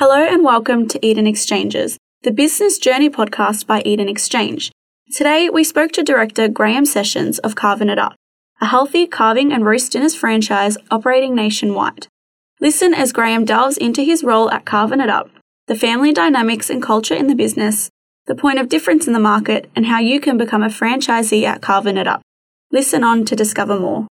Hello and welcome to Eden Exchanges, the business journey podcast by Eden Exchange. Today we spoke to director Graham Sessions of Carving It Up, a healthy carving and roast dinners franchise operating nationwide. Listen as Graham delves into his role at Carving It Up, the family dynamics and culture in the business, the point of difference in the market, and how you can become a franchisee at Carving It Up. Listen on to discover more.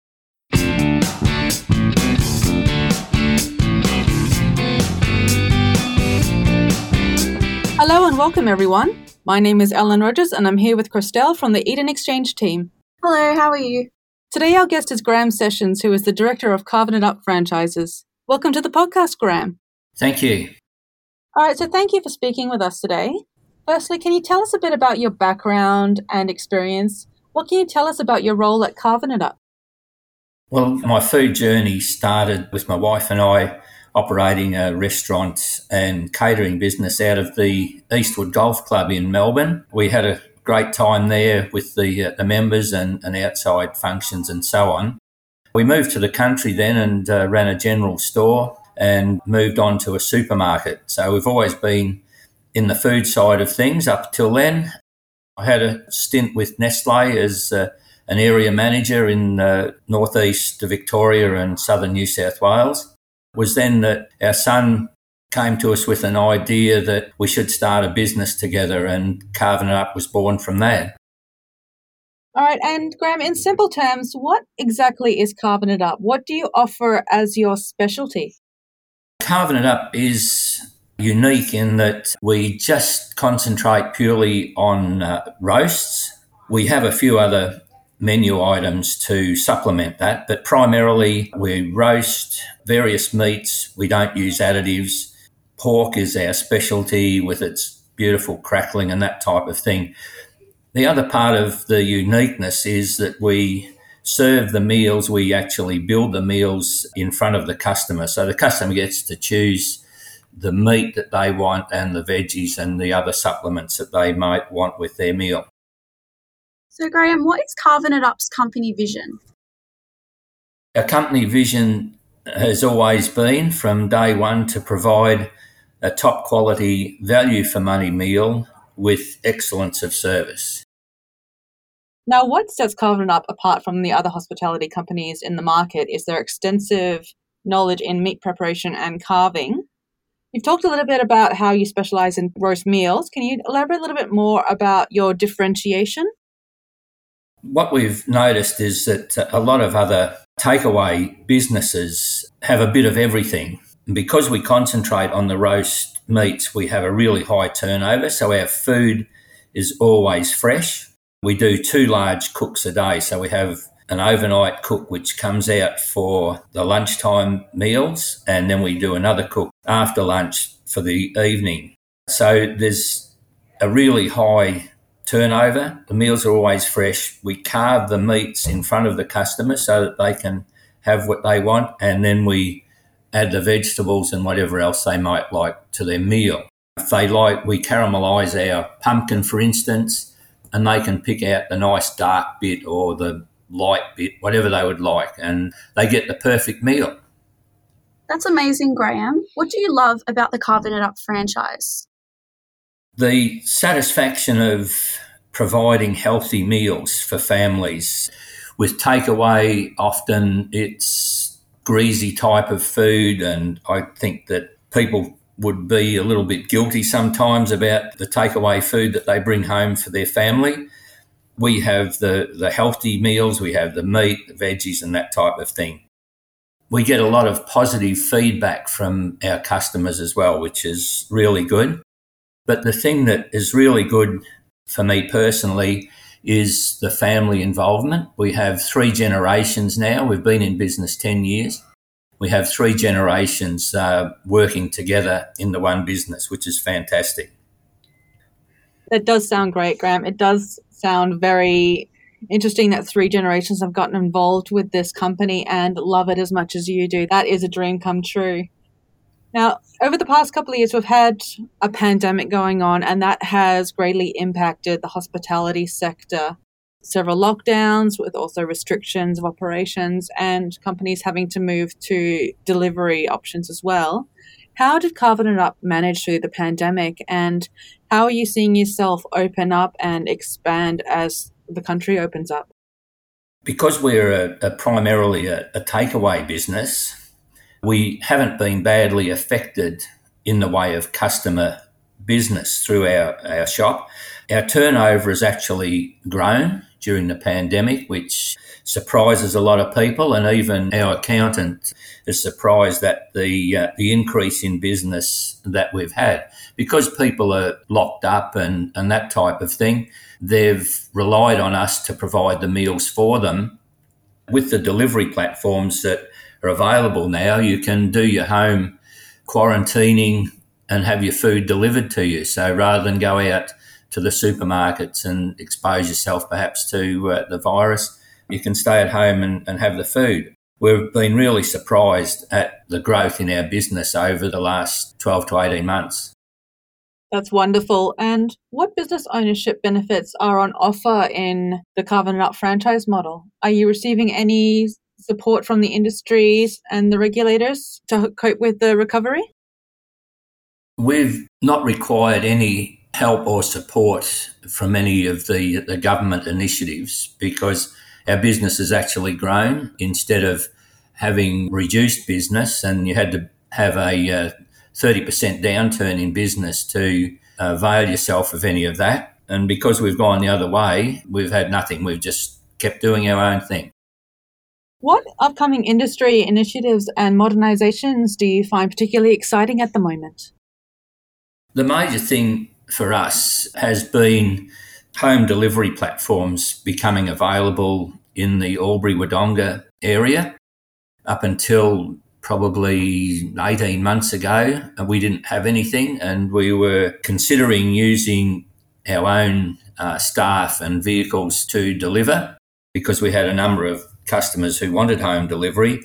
And welcome, everyone. My name is Ellen Rogers, and I'm here with Christelle from the Eden Exchange team. Hello, how are you? Today, our guest is Graham Sessions, who is the director of Carving It Up franchises. Welcome to the podcast, Graham. Thank you. All right, so thank you for speaking with us today. Firstly, can you tell us a bit about your background and experience? What can you tell us about your role at Carving It Up? Well, my food journey started with my wife and I operating a restaurant and catering business out of the Eastwood Golf Club in Melbourne. We had a great time there with the, uh, the members and, and outside functions and so on. We moved to the country then and uh, ran a general store and moved on to a supermarket. So we've always been in the food side of things up till then. I had a stint with Nestle as uh, an area manager in uh, northeast Victoria and southern New South Wales was then that our son came to us with an idea that we should start a business together, and Carving It Up was born from that. All right, and Graham, in simple terms, what exactly is Carving It Up? What do you offer as your specialty? Carving It Up is unique in that we just concentrate purely on uh, roasts. We have a few other menu items to supplement that, but primarily we roast various meats. We don't use additives. Pork is our specialty with its beautiful crackling and that type of thing. The other part of the uniqueness is that we serve the meals, we actually build the meals in front of the customer. So the customer gets to choose the meat that they want and the veggies and the other supplements that they might want with their meal. So, Graham, what is Carving It Up's company vision? Our company vision has always been from day one to provide a top quality value for money meal with excellence of service. Now, what sets Carving It Up apart from the other hospitality companies in the market is their extensive knowledge in meat preparation and carving. You've talked a little bit about how you specialize in roast meals. Can you elaborate a little bit more about your differentiation? What we've noticed is that uh, a lot of other takeaway businesses have a bit of everything. Because we concentrate on the roast meats, we have a really high turnover. So our food is always fresh. We do two large cooks a day. So we have an overnight cook which comes out for the lunchtime meals, and then we do another cook after lunch for the evening. So there's a really high turnover. The meals are always fresh. We carve the meats in front of the customer so that they can have what they want, and then we add the vegetables and whatever else they might like to their meal. If they like, we caramelise our pumpkin, for instance, and they can pick out the nice dark bit or the light bit, whatever they would like, and they get the perfect meal. That's amazing, Graham. What do you love about the Carving It Up franchise? The satisfaction of providing healthy meals for families. With takeaway, often it's greasy type of food, and I think that people would be a little bit guilty sometimes about the takeaway food that they bring home for their family. We have the, the healthy meals, we have the meat, the veggies, and that type of thing. We get a lot of positive feedback from our customers as well, which is really good. But the thing that is really good for me personally is the family involvement. We have three generations now. We've been in business 10 years. We have three generations uh, working together in the one business, which is fantastic. That does sound great, Graham. It does sound very interesting that three generations have gotten involved with this company and love it as much as you do. That is a dream come true. Now, over the past couple of years, we've had a pandemic going on, and that has greatly impacted the hospitality sector. Several lockdowns, with also restrictions of operations, and companies having to move to delivery options as well. How did Carvin It Up manage through the pandemic, and how are you seeing yourself open up and expand as the country opens up? Because we're a, a primarily a, a takeaway business, we haven't been badly affected in the way of customer business through our, our shop. Our turnover has actually grown during the pandemic, which surprises a lot of people, and even our accountant is surprised at the uh, the increase in business that we've had because people are locked up and and that type of thing. They've relied on us to provide the meals for them. With the delivery platforms that are available now, you can do your home quarantining and have your food delivered to you. So rather than go out to the supermarkets and expose yourself perhaps to uh, the virus, you can stay at home and, and have the food. We've been really surprised at the growth in our business over the last 12 to 18 months. That's wonderful. And what business ownership benefits are on offer in the Carvin It Up franchise model? Are you receiving any support from the industries and the regulators to cope with the recovery? We've not required any help or support from any of the, the government initiatives because our business has actually grown instead of having reduced business and you had to have a uh, 30% downturn in business to avail yourself of any of that. And because we've gone the other way, we've had nothing. We've just kept doing our own thing. What upcoming industry initiatives and modernizations do you find particularly exciting at the moment? The major thing for us has been home delivery platforms becoming available in the Albury Wodonga area. Up until probably 18 months ago, we didn't have anything, and we were considering using our own uh, staff and vehicles to deliver because we had a number of customers who wanted home delivery.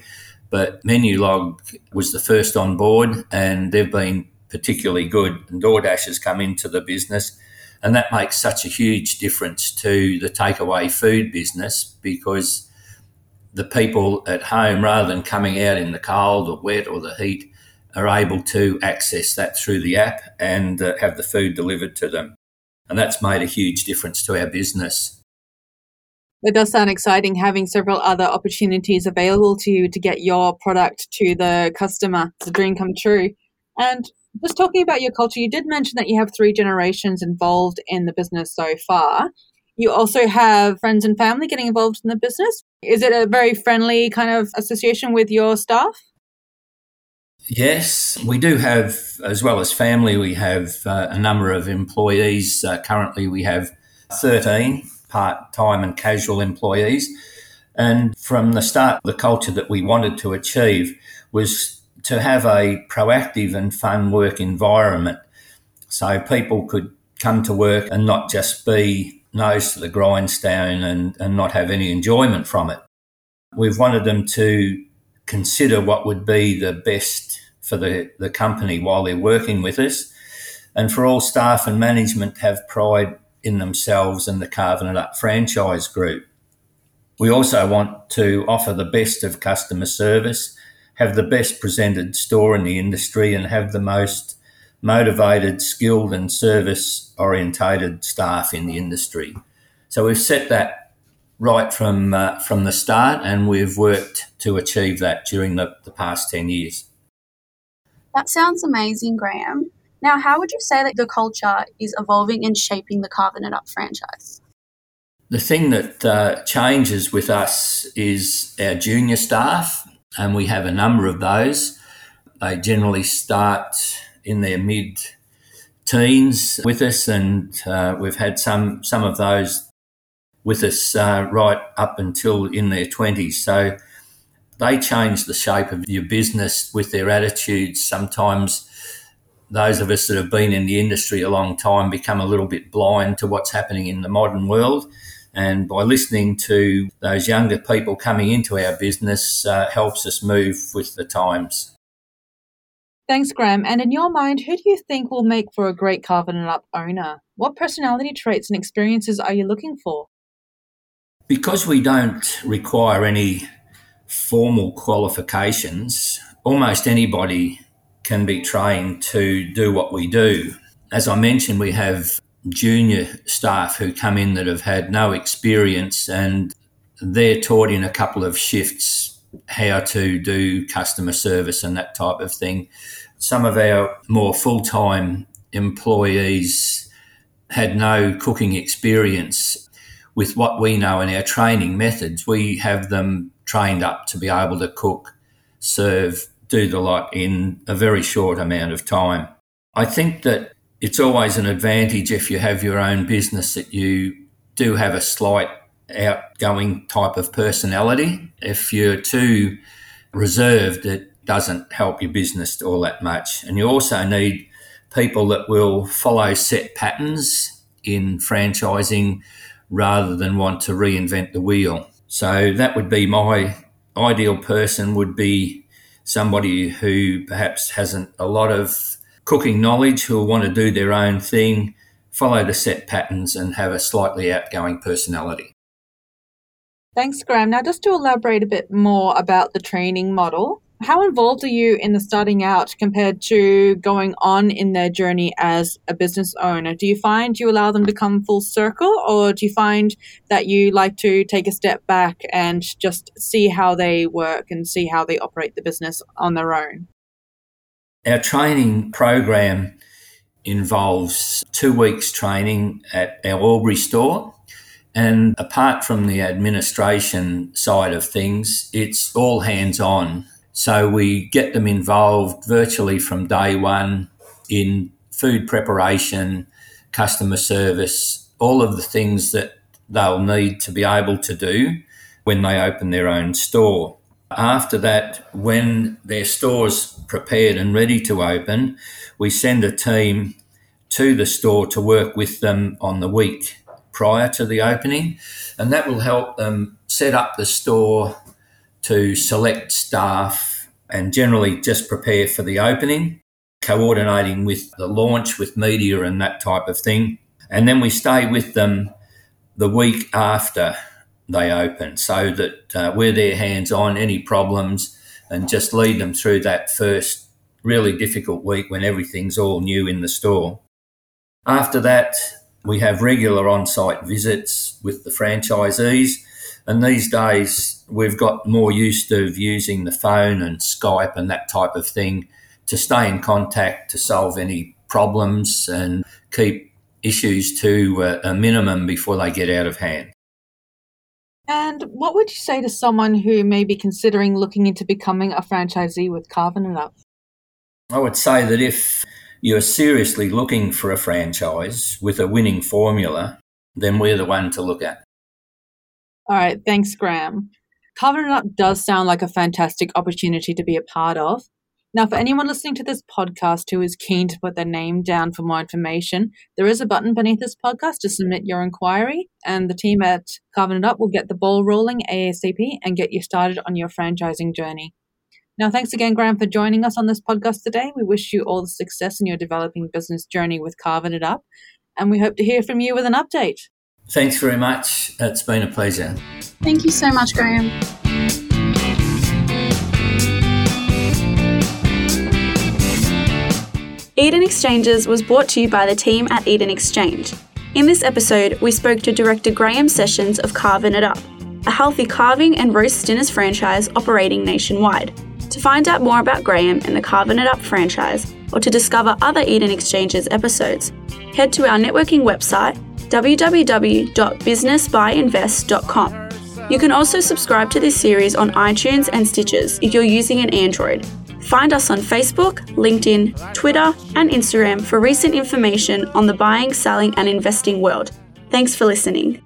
But Menulog was the first on board, and they've been particularly good. And DoorDash has come into the business. And that makes such a huge difference to the takeaway food business because the people at home, rather than coming out in the cold or wet or the heat, are able to access that through the app and uh, have the food delivered to them. And that's made a huge difference to our business. It does sound exciting having several other opportunities available to you to get your product to the customer. It's a dream come true. And just talking about your culture, you did mention that you have three generations involved in the business so far. You also have friends and family getting involved in the business. Is it a very friendly kind of association with your staff? Yes, we do have, as well as family, we have uh, a number of employees. Uh, currently, we have 13 part time and casual employees. And from the start, the culture that we wanted to achieve was to have a proactive and fun work environment so people could come to work and not just be nose to the grindstone and, and not have any enjoyment from it. We've wanted them to consider what would be the best for the, the company while they're working with us, and for all staff and management to have pride in themselves and the Carvin It Up franchise group. We also want to offer the best of customer service have the best presented store in the industry and have the most motivated, skilled, and service orientated staff in the industry. So we've set that right from uh, from the start, and we've worked to achieve that during the, the past ten years. That sounds amazing, Graham. Now, how would you say that the culture is evolving and shaping the Carvin It Up franchise? The thing that uh, changes with us is our junior staff and we have a number of those. They generally start in their mid teens with us, and uh, we've had some some of those with us uh, right up until in their twenties. So they change the shape of your business with their attitudes. Sometimes those of us that have been in the industry a long time become a little bit blind to what's happening in the modern world and by listening to those younger people coming into our business uh, helps us move with the times. Thanks, Graham. And in your mind, who do you think will make for a great Carvin It Up owner? What personality traits and experiences are you looking for? Because we don't require any formal qualifications, almost anybody can be trained to do what we do. As I mentioned, we have junior staff who come in that have had no experience and they're taught in a couple of shifts how to do customer service and that type of thing. Some of our more full time employees had no cooking experience. With what we know in our training methods, we have them trained up to be able to cook, serve, do the lot in a very short amount of time. I think that it's always an advantage if you have your own business that you do have a slight outgoing type of personality. If you're too reserved, it doesn't help your business all that much. And you also need people that will follow set patterns in franchising rather than want to reinvent the wheel. So that would be my ideal person would be somebody who perhaps hasn't a lot of cooking knowledge who will want to do their own thing, follow the set patterns, and have a slightly outgoing personality. Thanks, Graham. Now, just to elaborate a bit more about the training model, how involved are you in the starting out compared to going on in their journey as a business owner? Do you find you allow them to come full circle, or do you find that you like to take a step back and just see how they work and see how they operate the business on their own? Our training program involves two weeks training at our Albury store. And apart from the administration side of things, it's all hands on. So we get them involved virtually from day one in food preparation, customer service, all of the things that they'll need to be able to do when they open their own store. After that, when their store's prepared and ready to open, we send a team to the store to work with them on the week prior to the opening, and that will help them set up the store to select staff and generally just prepare for the opening, coordinating with the launch with media and that type of thing. And then we stay with them the week after they open so that uh, we're their hands on any problems and just lead them through that first really difficult week when everything's all new in the store. After that, we have regular on site visits with the franchisees. And these days, we've got more used to using the phone and Skype and that type of thing to stay in contact, to solve any problems and keep issues to a minimum before they get out of hand. And what would you say to someone who may be considering looking into becoming a franchisee with Carving It Up? I would say that if you're seriously looking for a franchise with a winning formula, then we're the one to look at. All right, thanks, Graham. It Up does sound like a fantastic opportunity to be a part of. Now, for anyone listening to this podcast who is keen to put their name down for more information, there is a button beneath this podcast to submit your inquiry, and the team at Carving It Up will get the ball rolling ASAP and get you started on your franchising journey. Now, thanks again, Graham, for joining us on this podcast today. We wish you all the success in your developing business journey with Carving It Up, and we hope to hear from you with an update. Thanks very much. It's been a pleasure. Thank you so much, Graham. Eden Exchanges was brought to you by the team at Eden Exchange. In this episode, we spoke to director Graham Sessions of Carving It Up, a healthy carving and roast dinners franchise operating nationwide. To find out more about Graham and the Carving It Up franchise, or to discover other Eden Exchanges episodes, head to our networking website www.businessbuyinvest.com. You can also subscribe to this series on iTunes and Stitcher if you're using an Android. Find us on Facebook, LinkedIn, Twitter, and Instagram for recent information on the buying, selling, and investing world. Thanks for listening.